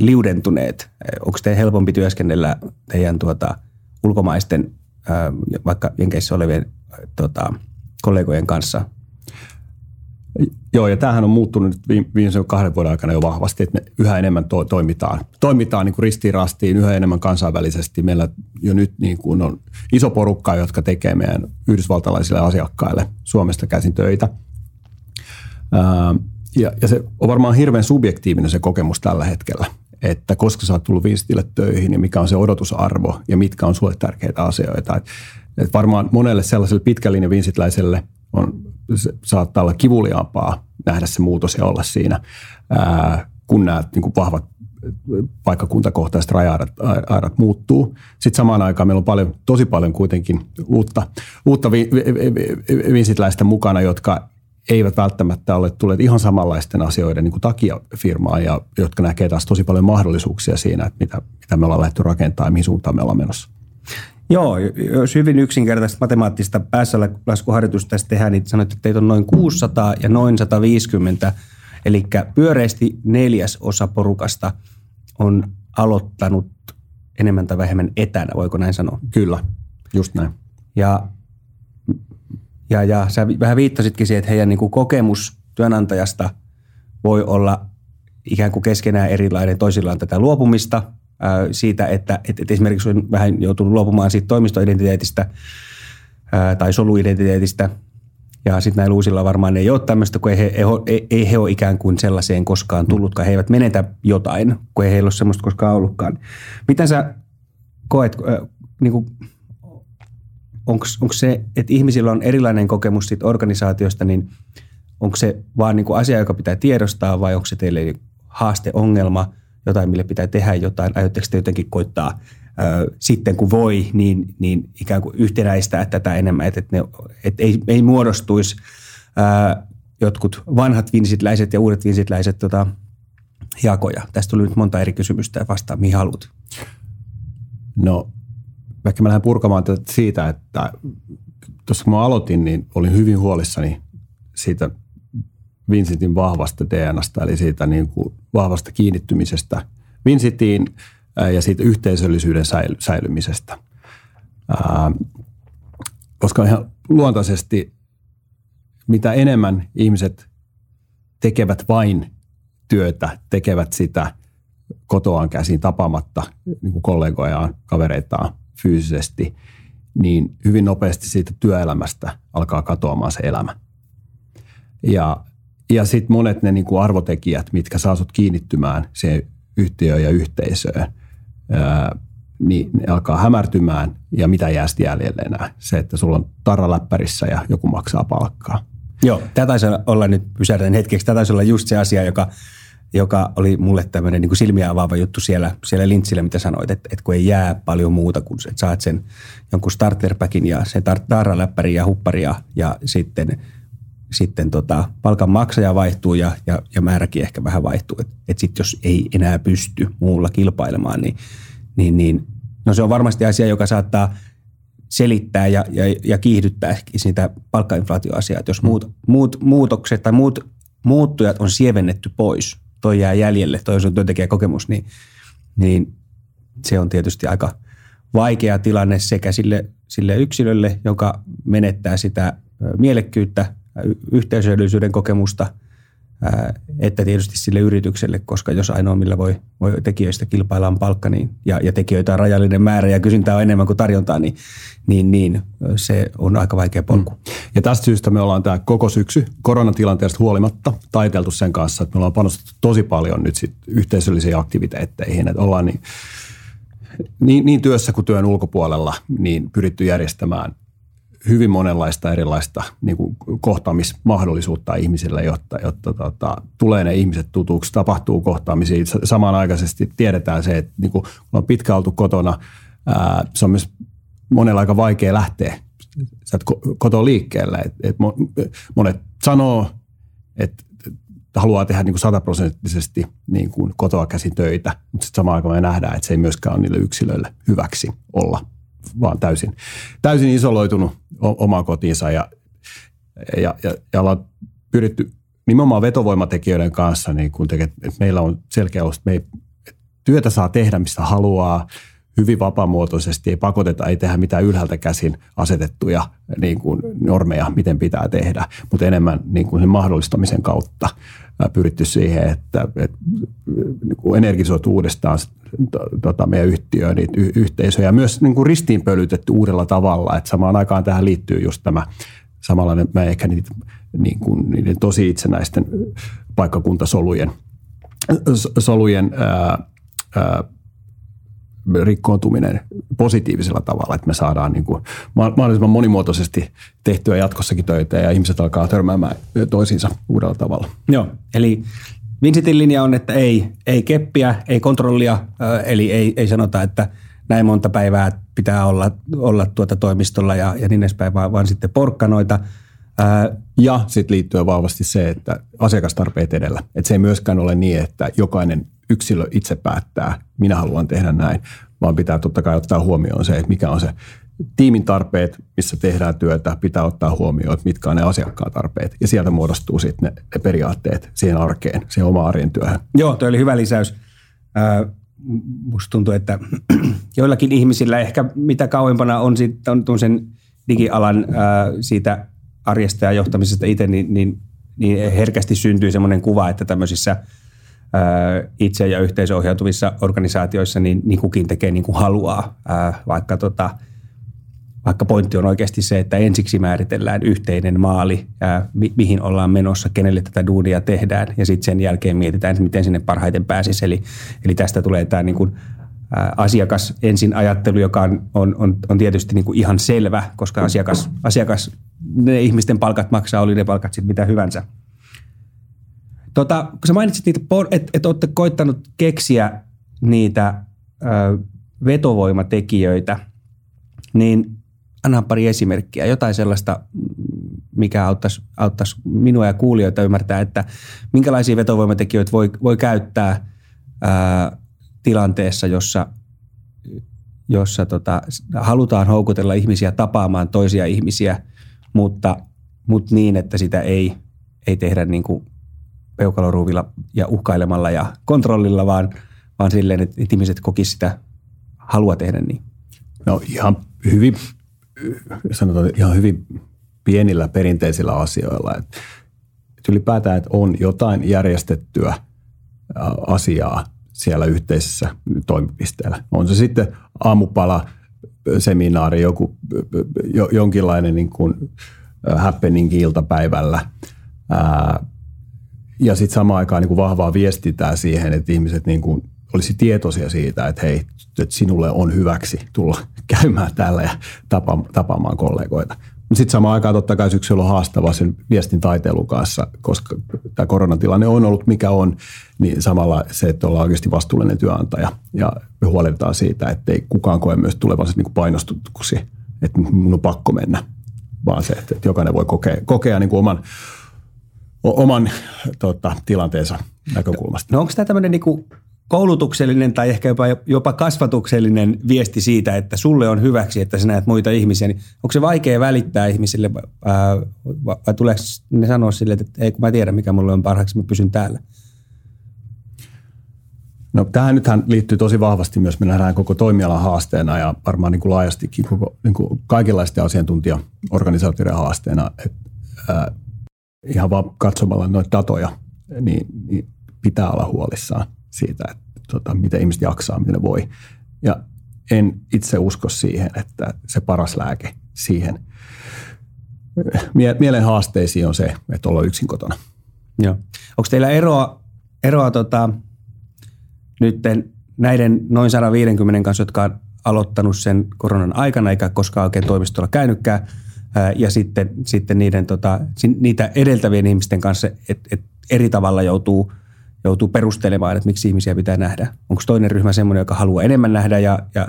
liudentuneet? Onko teidän helpompi työskennellä teidän tuota, ulkomaisten, vaikka Jenkeissä olevien tuota, kollegojen kanssa? Joo, ja tämähän on muuttunut viimeisen kahden vuoden aikana jo vahvasti, että me yhä enemmän to- toimitaan, toimitaan niin kuin ristiin rastiin yhä enemmän kansainvälisesti. Meillä jo nyt niin kuin on iso porukka, jotka tekee meidän yhdysvaltalaisille asiakkaille Suomesta käsin töitä. Ja, ja se on varmaan hirveän subjektiivinen se kokemus tällä hetkellä, että koska sä oot tullut Vincentille töihin niin mikä on se odotusarvo ja mitkä on sulle tärkeitä asioita. Et, et varmaan monelle sellaiselle pitkällinen vinsitläiselle on, se saattaa olla kivuliaampaa nähdä se muutos ja olla siinä, ää, kun nämä niin kuin vahvat paikkakuntakohtaiset raja-aidat muuttuu. Sitten samaan aikaan meillä on paljon, tosi paljon kuitenkin uutta, uutta vi, vi, vi, vinsitläistä mukana, jotka eivät välttämättä ole tulleet ihan samanlaisten asioiden niin kuin takia firmaan, ja jotka näkee taas tosi paljon mahdollisuuksia siinä, että mitä, mitä me ollaan lähdetty rakentamaan ja mihin suuntaan me ollaan menossa. Joo, jos hyvin yksinkertaista matemaattista päässälaskuharjoitusta tässä tehdään, niin sanoit, että teitä on noin 600 ja noin 150, eli pyöreästi neljäs osa porukasta on aloittanut enemmän tai vähemmän etänä, voiko näin sanoa? Kyllä, just näin. Ja ja, ja sä vähän viittasitkin siihen, että heidän niin kuin kokemus työnantajasta voi olla ikään kuin keskenään erilainen. Toisillaan tätä luopumista ää, siitä, että, että, että esimerkiksi on vähän joutunut luopumaan siitä toimistoidentiteetistä ää, tai soluidentiteetistä. Ja sitten näillä uusilla varmaan ei ole tämmöistä, kun ei he, ei, ei he ole ikään kuin sellaiseen koskaan tullutkaan. He eivät menetä jotain, kun ei heillä ole semmoista koskaan ollutkaan. Miten sä koet, äh, niin kuin onko se, että ihmisillä on erilainen kokemus siitä organisaatiosta, niin onko se vaan niin kuin asia, joka pitää tiedostaa vai onko se teille haaste, ongelma, jotain, mille pitää tehdä jotain? Aiotteko te jotenkin koittaa ö, sitten kun voi, niin, niin ikään kuin yhtenäistää tätä enemmän, että, että, ne, että ei, ei muodostuisi ö, jotkut vanhat vinsitläiset ja uudet vinsitläiset tota, jakoja. Tästä tuli nyt monta eri kysymystä ja vastaa, mihin haluat. No vaikka mä lähden purkamaan tätä siitä, että tuossa kun mä aloitin, niin olin hyvin huolissani siitä Vincentin vahvasta DNAsta, eli siitä niin kuin vahvasta kiinnittymisestä Vincentiin ja siitä yhteisöllisyyden säilymisestä. Koska ihan luontaisesti, mitä enemmän ihmiset tekevät vain työtä, tekevät sitä kotoaan käsin tapaamatta niin kuin kollegojaan, kavereitaan fyysisesti, niin hyvin nopeasti siitä työelämästä alkaa katoamaan se elämä. Ja, ja sitten monet ne niin kuin arvotekijät, mitkä saa sut kiinnittymään siihen yhtiöön ja yhteisöön, ää, niin ne alkaa hämärtymään ja mitä jää sitten jäljelle enää. Se, että sulla on tarra läppärissä ja joku maksaa palkkaa. Joo, tämä taisi olla nyt, pysähdän hetkeksi, tämä taisi olla just se asia, joka, joka oli mulle tämmöinen niin kuin silmiä avaava juttu siellä, siellä Lintsillä, mitä sanoit, että, että kun ei jää paljon muuta kuin että saat sen jonkun starterpackin ja sen tar- läppärin ja hupparia ja sitten, sitten tota, palkan maksaja vaihtuu ja, ja, ja määräkin ehkä vähän vaihtuu. Että et sitten jos ei enää pysty muulla kilpailemaan, niin, niin, niin no se on varmasti asia, joka saattaa – selittää ja, ja, ja kiihdyttää sitä palkkainflaatioasiaa. Että jos muut, muut muutokset tai muut muuttujat on sievennetty pois, toi jää jäljelle, toi on sun työntekijäkokemus, niin, niin se on tietysti aika vaikea tilanne sekä sille, sille yksilölle, joka menettää sitä mielekkyyttä, yhteisöllisyyden kokemusta – että tietysti sille yritykselle, koska jos ainoa millä voi, voi tekijöistä kilpailla on palkka niin, ja, ja tekijöitä on rajallinen määrä ja kysyntää on enemmän kuin tarjontaa, niin, niin, niin se on aika vaikea polku. Mm. Ja tästä syystä me ollaan tämä koko syksy koronatilanteesta huolimatta taiteltu sen kanssa, että me ollaan panostettu tosi paljon nyt sit yhteisöllisiin aktiviteetteihin, että ollaan niin, niin, niin työssä kuin työn ulkopuolella niin pyritty järjestämään hyvin monenlaista erilaista niin kuin kohtaamismahdollisuutta ihmisille, jotta, jotta tota, tulee ne ihmiset tutuksi, tapahtuu kohtaamisia. Samanaikaisesti tiedetään se, että niin kuin, kun on pitkä oltu kotona, ää, se on myös monella aika vaikea lähteä sieltä kotoa liikkeelle. Et, et monet sanoo, että haluaa tehdä niin kuin sataprosenttisesti niin kuin kotoa käsin töitä, mutta sitten samaan aikaan me nähdään, että se ei myöskään ole niille yksilöille hyväksi olla vaan täysin, täysin isoloitunut omaan kotiinsa ja, ja, ja, ja ollaan pyritty nimenomaan vetovoimatekijöiden kanssa, niin kun teke, että meillä on selkeä että me ei, työtä saa tehdä, mistä haluaa, hyvin vapaamuotoisesti, ei pakoteta, ei tehdä mitään ylhäältä käsin asetettuja niin kuin normeja, miten pitää tehdä, mutta enemmän niin kuin sen mahdollistamisen kautta pyritty siihen, että, että niin kuin energisoitu uudestaan tota, meidän yhtiöä, niitä y- yhteisöjä, myös niin kuin ristiinpölytetty uudella tavalla, että samaan aikaan tähän liittyy just tämä samanlainen, mä ehkä niitä, niin kuin, niiden tosi itsenäisten paikkakuntasolujen solujen ää, ää, rikkoontuminen positiivisella tavalla, että me saadaan niin kuin mahdollisimman monimuotoisesti tehtyä jatkossakin töitä ja ihmiset alkaa törmäämään toisiinsa uudella tavalla. Joo, eli Vincentin linja on, että ei, ei keppiä, ei kontrollia, eli ei, ei sanota, että näin monta päivää pitää olla, olla tuota toimistolla ja, ja niin edespäin, vaan, vaan sitten porkkanoita. Ja sitten liittyy vahvasti se, että asiakastarpeet edellä. Että se ei myöskään ole niin, että jokainen yksilö itse päättää, minä haluan tehdä näin, vaan pitää totta kai ottaa huomioon se, että mikä on se tiimin tarpeet, missä tehdään työtä, pitää ottaa huomioon, että mitkä on ne asiakkaan tarpeet. Ja sieltä muodostuu sitten ne, ne periaatteet siihen arkeen, siihen omaan arjen työhön. Joo, tuo oli hyvä lisäys. Äh, musta tuntuu, että joillakin ihmisillä ehkä mitä kauempana on, sit, on sen digialan äh, siitä arjesta ja johtamisesta itse, niin, niin, niin herkästi syntyy semmoinen kuva, että tämmöisissä – itse- ja yhteisöohjautuvissa organisaatioissa, niin, niin kukin tekee niin kuin haluaa, vaikka, tota, vaikka pointti on oikeasti se, että ensiksi määritellään yhteinen maali, mi- mihin ollaan menossa, kenelle tätä duunia tehdään, ja sitten sen jälkeen mietitään, miten sinne parhaiten pääsisi. Eli, eli tästä tulee tämä niin kuin, asiakas ensin ajattelu, joka on, on, on, on tietysti niin kuin ihan selvä, koska asiakas, asiakas, ne ihmisten palkat maksaa, oli ne palkat sitten mitä hyvänsä. Tota, kun sä mainitsit niitä, että et olette koittanut keksiä niitä ö, vetovoimatekijöitä, niin anna pari esimerkkiä, jotain sellaista, mikä auttaisi, auttaisi minua ja kuulijoita ymmärtää, että minkälaisia vetovoimatekijöitä voi, voi käyttää ää, tilanteessa, jossa, jossa tota, halutaan houkutella ihmisiä tapaamaan toisia ihmisiä, mutta, mutta niin, että sitä ei, ei tehdä niin kuin peukaloruuvilla ja uhkailemalla ja kontrollilla, vaan, vaan silleen, että, ihmiset kokisivat sitä halua tehdä niin. No ihan hyvin, sanotaan ihan hyvin pienillä perinteisillä asioilla. Että, ylipäätään, että on jotain järjestettyä asiaa siellä yhteisessä toimipisteellä. On se sitten aamupala, seminaari, joku, jonkinlainen niin kuin happening iltapäivällä. Ja sitten samaan aikaan niin kuin vahvaa viestitään siihen, että ihmiset niin kuin olisi tietoisia siitä, että hei, että sinulle on hyväksi tulla käymään täällä ja tapaamaan kollegoita. Sitten samaan aikaan totta kai syksy on haastava sen viestin taiteilun kanssa, koska tämä koronatilanne on ollut mikä on, niin samalla se, että ollaan oikeasti vastuullinen työnantaja ja me huolehditaan siitä, että ei kukaan koe myös tulevansa niin painostutuksi, että minun on pakko mennä, vaan se, että jokainen voi kokea, kokea niin kuin oman, oman tota, tilanteensa näkökulmasta. No onko tämä tämmöinen niin koulutuksellinen tai ehkä jopa, jopa kasvatuksellinen viesti siitä, että sulle on hyväksi, että sä näet muita ihmisiä, niin onko se vaikea välittää ihmisille ää, vai tuleeko ne sanoa sille, että ei kun mä tiedän mikä mulle on parhaaksi, mä pysyn täällä? No tähän nythän liittyy tosi vahvasti myös, me nähdään koko toimialan haasteena ja varmaan niin kuin laajastikin koko, niin kuin kaikenlaisten asiantuntijaorganisaatioiden haasteena, että ää, ihan vaan katsomalla noita datoja, niin, niin pitää olla huolissaan siitä, että tota, miten ihmiset jaksaa, miten ne voi. Ja en itse usko siihen, että se paras lääke siihen mielen haasteisiin on se, että ollaan yksin kotona. Joo. Onko teillä eroa, eroa tota, nyt näiden noin 150 kanssa, jotka on aloittanut sen koronan aikana, eikä koskaan oikein toimistolla käynytkään, ja sitten, sitten niiden, tota, niitä edeltävien ihmisten kanssa, että et eri tavalla joutuu – joutuu perustelemaan, että miksi ihmisiä pitää nähdä. Onko toinen ryhmä semmoinen, joka haluaa enemmän nähdä ja, ja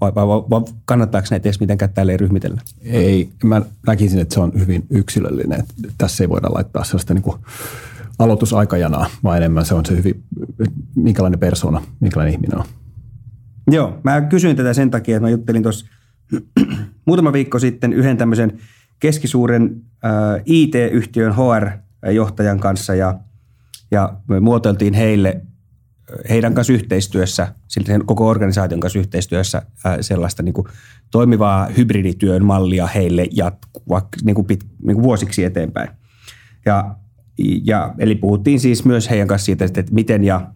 vai, vai, vai kannattaako näitä edes mitenkään tälleen ryhmitellä? Ei, mä näkisin, että se on hyvin yksilöllinen. Tässä ei voida laittaa sellaista niin kuin aloitusaikajanaa, vaan enemmän se on se hyvin, minkälainen persona, minkälainen ihminen on. Joo, mä kysyin tätä sen takia, että mä juttelin tuossa muutama viikko sitten yhden tämmöisen keskisuuren äh, IT-yhtiön HR-johtajan kanssa ja – ja me muotoiltiin heille heidän kanssa yhteistyössä, sen koko organisaation kanssa yhteistyössä sellaista niin kuin toimivaa hybridityön mallia heille jatkuva, niin kuin pit, niin kuin vuosiksi eteenpäin. Ja, ja, eli puhuttiin siis myös heidän kanssa siitä, että miten ja,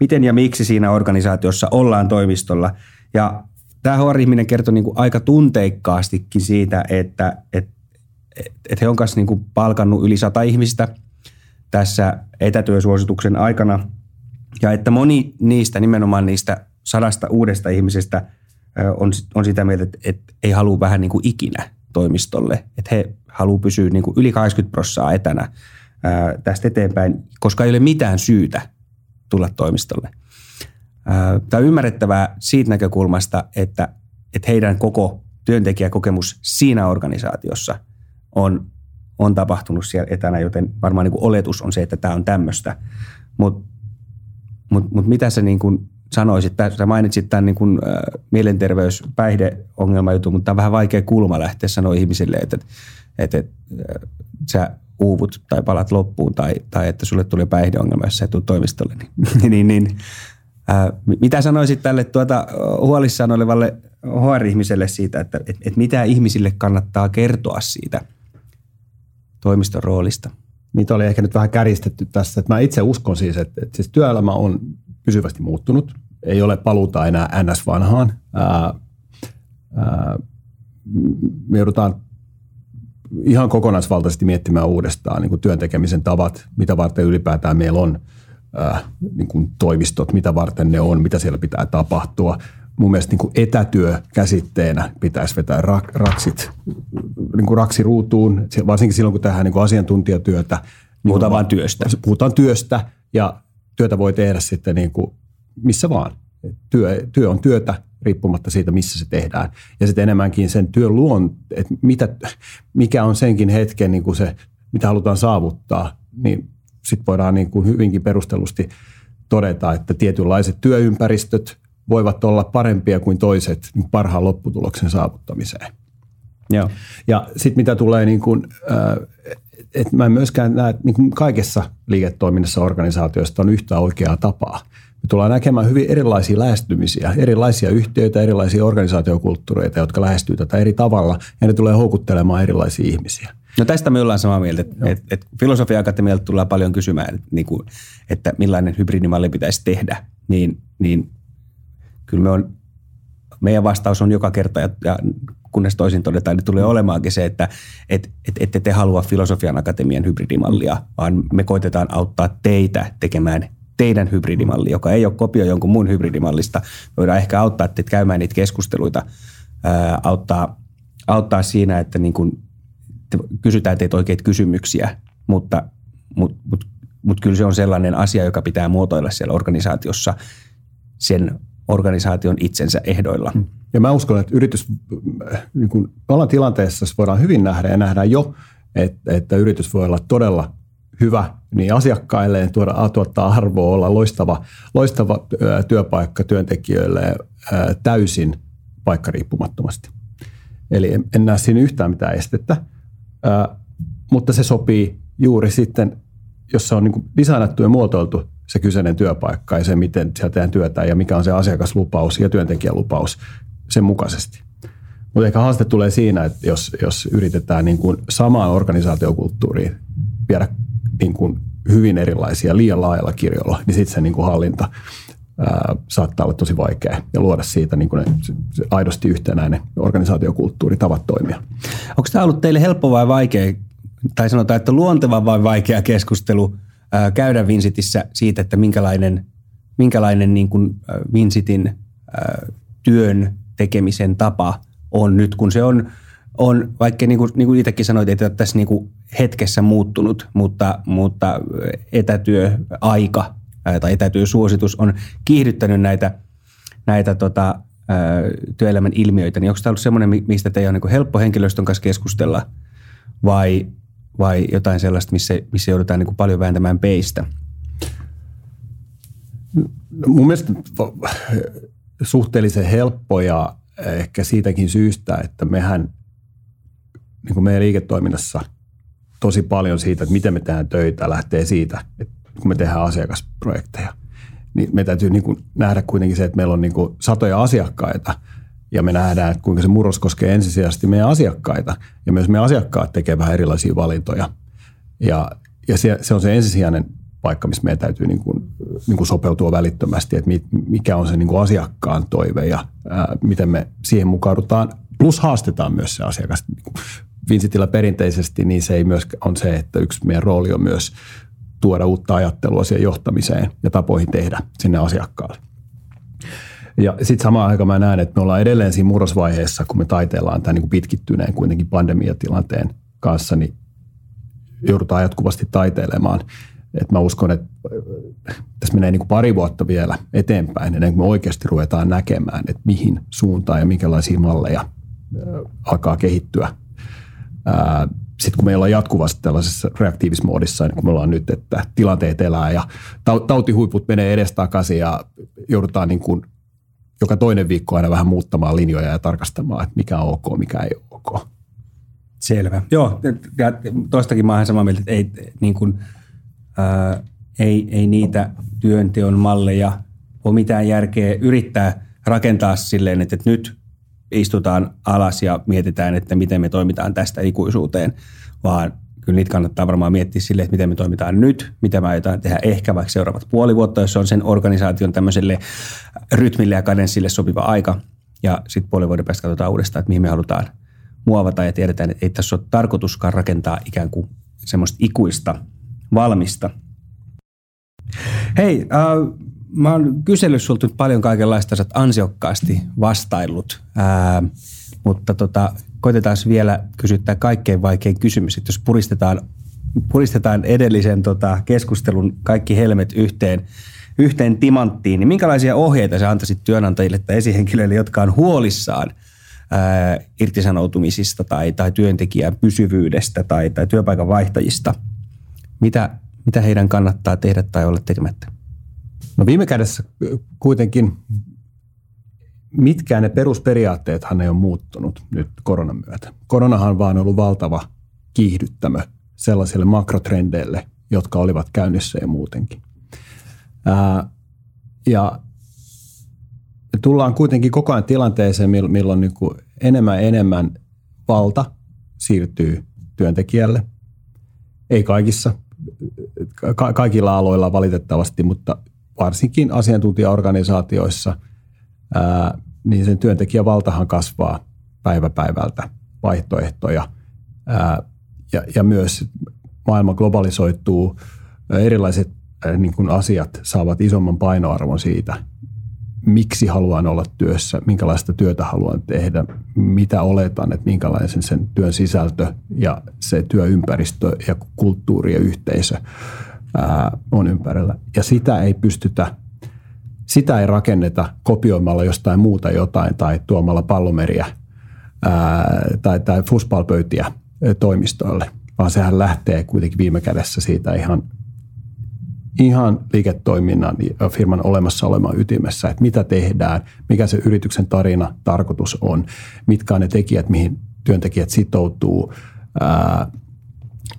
miten ja miksi siinä organisaatiossa ollaan toimistolla. Ja tämä HR-ihminen kertoi niin kuin aika tunteikkaastikin siitä, että, että, että he on kanssa niin kuin palkannut yli sata ihmistä – tässä etätyösuosituksen aikana ja että moni niistä, nimenomaan niistä sadasta uudesta ihmisestä on, on sitä mieltä, että, että ei halua vähän niin kuin ikinä toimistolle, että he haluaa pysyä niin kuin yli 80 prosenttia etänä ää, tästä eteenpäin, koska ei ole mitään syytä tulla toimistolle. Tämä on ymmärrettävää siitä näkökulmasta, että, että heidän koko työntekijäkokemus siinä organisaatiossa on on tapahtunut siellä etänä, joten varmaan niin kuin oletus on se, että tämä on tämmöistä. Mutta mut, mut mitä sä niin kuin sanoisit, sä mainitsit tämän niin kuin, äh, mielenterveys jutun, mutta tämä on vähän vaikea kulma lähteä sanoa ihmisille, että, että, että sä uuvut tai palat loppuun tai, tai että sulle tulee päihdeongelma, jos sä et tule toimistolle. Niin, niin, niin, mitä sanoisit tälle tuota, huolissaan olevalle HR-ihmiselle siitä, että, että, että mitä ihmisille kannattaa kertoa siitä – toimiston roolista. Niitä oli ehkä nyt vähän käristetty tässä. Että mä itse uskon siis, että, että siis työelämä on pysyvästi muuttunut. Ei ole paluuta enää NS-vanhaan. Me joudutaan ihan kokonaisvaltaisesti miettimään uudestaan niin kuin työn tekemisen tavat, mitä varten ylipäätään meillä on ää, niin kuin toimistot, mitä varten ne on, mitä siellä pitää tapahtua – mun mielestä niin kuin etätyö käsitteenä pitäisi vetää rak, raksit niin kuin raksiruutuun, varsinkin silloin kun tehdään niin kuin asiantuntijatyötä. Niin puhutaan vain työstä. Puhutaan työstä ja työtä voi tehdä sitten niin kuin missä vaan. Työ, työ on työtä riippumatta siitä, missä se tehdään. Ja sitten enemmänkin sen työn luon, että mitä, mikä on senkin hetken niin kuin se, mitä halutaan saavuttaa, niin sitten voidaan niin kuin hyvinkin perustellusti todeta, että tietynlaiset työympäristöt – voivat olla parempia kuin toiset niin parhaan lopputuloksen saavuttamiseen. Joo. Ja sitten mitä tulee niin kuin, äh, et mä en myöskään näe, että niin kaikessa liiketoiminnassa organisaatioista on yhtä oikeaa tapaa. Me tullaan näkemään hyvin erilaisia lähestymisiä, erilaisia yhtiöitä, erilaisia organisaatiokulttuureita, jotka lähestyy tätä eri tavalla, ja ne tulee houkuttelemaan erilaisia ihmisiä. No tästä me ollaan samaa mieltä, että et, et Filosofia-akatemialta tullaan paljon kysymään, että, niin kuin, että millainen hybridimalli pitäisi tehdä, niin, niin kyllä me on, meidän vastaus on joka kerta, ja, ja kunnes toisin todetaan, niin tulee olemaankin se, että et, et, ette te halua Filosofian akatemian hybridimallia, vaan me koitetaan auttaa teitä tekemään teidän hybridimalli, joka ei ole kopio jonkun muun hybridimallista. Me voidaan ehkä auttaa teitä käymään niitä keskusteluita, ää, auttaa, auttaa siinä, että niin kun kysytään teitä oikeita kysymyksiä, mutta, mutta, mutta, mutta kyllä se on sellainen asia, joka pitää muotoilla siellä organisaatiossa sen organisaation itsensä ehdoilla. Hmm. Ja mä uskon, että yritys, niin kun ollaan tilanteessa, jossa voidaan hyvin nähdä ja nähdään jo, että, että yritys voi olla todella hyvä niin asiakkaille, tuoda, tuottaa arvoa, olla loistava, loistava työpaikka työntekijöille täysin paikkariippumattomasti. Eli en, en näe siinä yhtään mitään estettä, mutta se sopii juuri sitten, jos se on niin designattu ja muotoiltu se kyseinen työpaikka ja se, miten siellä tehdään työtä ja mikä on se asiakaslupaus ja työntekijälupaus sen mukaisesti. Mutta ehkä haaste tulee siinä, että jos, jos yritetään niin kuin samaan organisaatiokulttuuriin viedä niin kuin hyvin erilaisia liian laajalla kirjolla, niin sitten se niin kuin hallinta saattaa olla tosi vaikea ja luoda siitä niin kuin aidosti yhtenäinen organisaatiokulttuuri, tavat toimia. Onko tämä ollut teille helppo vai vaikea, tai sanotaan, että luonteva vai vaikea keskustelu ää, käydä Vinsitissä siitä, että minkälainen, minkälainen niin kuin Vinsitin ää, työn tekemisen tapa on nyt, kun se on – on, vaikka niin kuin, niin kuin itsekin sanoit, että tässä niin kuin hetkessä muuttunut, mutta, mutta etätyöaika tai etätyösuositus on kiihdyttänyt näitä, näitä tota, työelämän ilmiöitä. Niin onko tämä ollut semmoinen, mistä teidän on niin helppo henkilöstön kanssa keskustella vai, vai jotain sellaista, missä, missä joudutaan niin paljon vääntämään peistä? No, mun mielestä suhteellisen helppo ja ehkä siitäkin syystä, että mehän niin kuin meidän liiketoiminnassa tosi paljon siitä, että miten me tehdään töitä, lähtee siitä, että kun me tehdään asiakasprojekteja, niin me täytyy niin kuin nähdä kuitenkin se, että meillä on niin kuin satoja asiakkaita ja me nähdään, että kuinka se murros koskee ensisijaisesti meidän asiakkaita ja myös meidän asiakkaat tekevät vähän erilaisia valintoja. Ja, ja se, se on se ensisijainen paikka, missä meidän täytyy niin kuin, niin kuin sopeutua välittömästi, että mikä on se niin kuin asiakkaan toive ja ää, miten me siihen mukaudutaan. Plus haastetaan myös se asiakas Vincitillä perinteisesti, niin se ei myöskään on se, että yksi meidän rooli on myös tuoda uutta ajattelua siihen johtamiseen ja tapoihin tehdä sinne asiakkaalle. Ja sitten samaan aikaan mä näen, että me ollaan edelleen siinä murrosvaiheessa, kun me taiteellaan tämän niin pitkittyneen kuitenkin pandemiatilanteen kanssa, niin joudutaan jatkuvasti taiteilemaan. Et mä uskon, että tässä menee niin kuin pari vuotta vielä eteenpäin, ennen kuin me oikeasti ruvetaan näkemään, että mihin suuntaan ja minkälaisia malleja alkaa kehittyä sitten kun meillä on jatkuvasti tällaisessa reaktiivismoodissa, niin kuin me ollaan nyt, että tilanteet elää ja tautihuiput menee edestakaisin ja joudutaan niin kuin joka toinen viikko aina vähän muuttamaan linjoja ja tarkastamaan, että mikä on ok, mikä ei ole ok. Selvä. Joo, ja toistakin mä olen samaa mieltä, että ei, niin kuin, ää, ei, ei niitä työnteon malleja ole mitään järkeä yrittää rakentaa silleen, että, että nyt istutaan alas ja mietitään, että miten me toimitaan tästä ikuisuuteen, vaan kyllä niitä kannattaa varmaan miettiä sille, että miten me toimitaan nyt, mitä me aiotaan tehdä ehkä vaikka seuraavat puoli vuotta, jos on sen organisaation tämmöiselle rytmille ja kadenssille sopiva aika. Ja sitten puoli vuoden päästä katsotaan uudestaan, että mihin me halutaan muovata ja tiedetään, että ei tässä ole tarkoituskaan rakentaa ikään kuin semmoista ikuista valmista. Hei, äh, mä oon kysellyt sulta nyt paljon kaikenlaista, sä ansiokkaasti vastaillut, ää, mutta tota, koitetaan vielä kysyttää kaikkein vaikein kysymys, että jos puristetaan, puristetaan edellisen tota, keskustelun kaikki helmet yhteen, yhteen timanttiin, niin minkälaisia ohjeita sä antaisit työnantajille tai esihenkilöille, jotka on huolissaan ää, irtisanoutumisista tai, tai työntekijän pysyvyydestä tai, tai työpaikan vaihtajista? Mitä, mitä heidän kannattaa tehdä tai olla tekemättä? No viime kädessä kuitenkin mitkään ne perusperiaatteethan ei ole muuttunut nyt koronan myötä. Koronahan on vaan ollut valtava kiihdyttämö sellaisille makrotrendeille, jotka olivat käynnissä jo muutenkin. Ää, ja tullaan kuitenkin koko ajan tilanteeseen, milloin niin kuin enemmän ja enemmän valta siirtyy työntekijälle. Ei kaikissa, ka- kaikilla aloilla valitettavasti, mutta varsinkin asiantuntijaorganisaatioissa, niin sen työntekijän valtahan kasvaa päivä päivältä vaihtoehtoja. Ja, ja myös maailma globalisoituu, erilaiset niin kuin asiat saavat isomman painoarvon siitä, miksi haluan olla työssä, minkälaista työtä haluan tehdä, mitä oletan, että minkälaisen sen työn sisältö ja se työympäristö ja kulttuuri ja yhteisö on ympärillä. Ja sitä ei pystytä, sitä ei rakenneta kopioimalla jostain muuta jotain tai tuomalla pallomeriä ää, tai, tai fuspalpöytiä toimistoille, vaan sehän lähtee kuitenkin viime kädessä siitä ihan ihan liiketoiminnan ja firman olemassa olevan ytimessä, että mitä tehdään, mikä se yrityksen tarina, tarkoitus on, mitkä on ne tekijät, mihin työntekijät sitoutuu. Ää,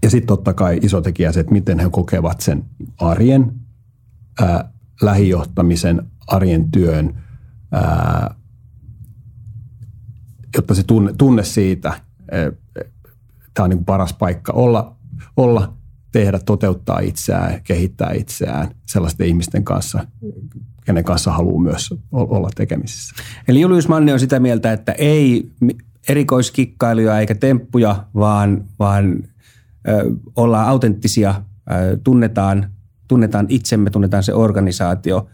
ja sitten totta kai iso tekijä se, että miten he kokevat sen arjen, ää, lähijohtamisen, arjen työn, ää, jotta se tunne, tunne siitä, tämä on niin paras paikka olla, olla tehdä, toteuttaa itseään, kehittää itseään sellaisten ihmisten kanssa, kenen kanssa haluaa myös olla tekemisissä. Eli Julius Manni on sitä mieltä, että ei erikoiskikkailuja eikä temppuja, vaan, vaan ollaan autenttisia, tunnetaan, tunnetaan itsemme, tunnetaan se organisaatio,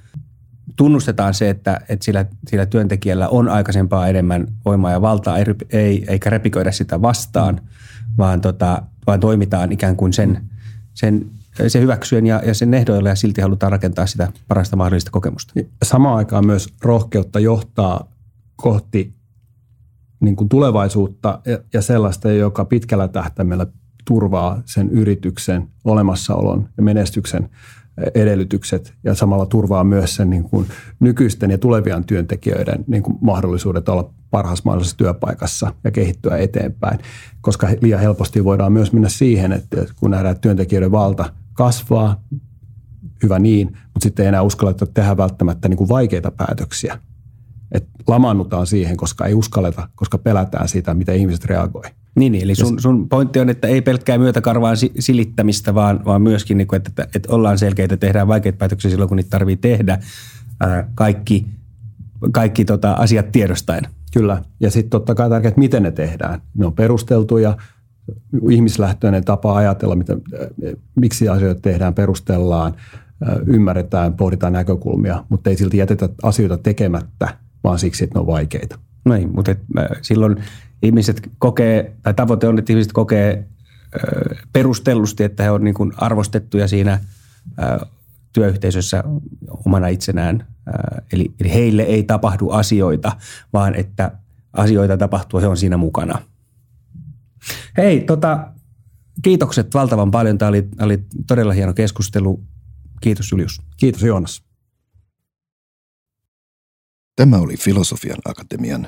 tunnustetaan se, että, että sillä, sillä työntekijällä on aikaisempaa enemmän voimaa ja valtaa, ei, ei, eikä repiköidä sitä vastaan, vaan, tota, vaan toimitaan ikään kuin sen – sen, se hyväksyen ja, ja sen ehdoilla ja silti halutaan rakentaa sitä parasta mahdollista kokemusta. Samaan aikaan myös rohkeutta johtaa kohti niin kuin tulevaisuutta ja, ja sellaista, joka pitkällä tähtäimellä turvaa sen yrityksen olemassaolon ja menestyksen edellytykset ja samalla turvaa myös sen niin kuin nykyisten ja tulevien työntekijöiden niin kuin mahdollisuudet olla parhaassa mahdollisessa työpaikassa ja kehittyä eteenpäin. Koska liian helposti voidaan myös mennä siihen, että kun nähdään, että työntekijöiden valta kasvaa, hyvä niin, mutta sitten ei enää uskalleta tehdä välttämättä niin kuin vaikeita päätöksiä. Et lamannutaan siihen, koska ei uskalleta, koska pelätään siitä, miten ihmiset reagoivat. Niin, niin eli sun, sun pointti on, että ei pelkkää myötäkarvaan silittämistä, vaan, vaan myöskin, niin kuin, että, että ollaan selkeitä, tehdään vaikeita päätöksiä silloin, kun niitä tarvii tehdä. Ää, kaikki kaikki tota, asiat tiedostaen. Kyllä, ja sitten totta kai tärkeää, että miten ne tehdään. Ne on perusteltuja, ihmislähtöinen tapa ajatella, mitä, miksi asioita tehdään, perustellaan, ymmärretään, pohditaan näkökulmia, mutta ei silti jätetä asioita tekemättä, vaan siksi, että ne on vaikeita. Noin, mutta et, silloin ihmiset kokee, tai tavoite on, että ihmiset kokee perustellusti, että he on niin kuin arvostettuja siinä työyhteisössä omana itsenään. Eli, heille ei tapahdu asioita, vaan että asioita tapahtuu, he on siinä mukana. Hei, tota, kiitokset valtavan paljon. Tämä oli, oli todella hieno keskustelu. Kiitos Julius. Kiitos Joonas. Tämä oli Filosofian Akatemian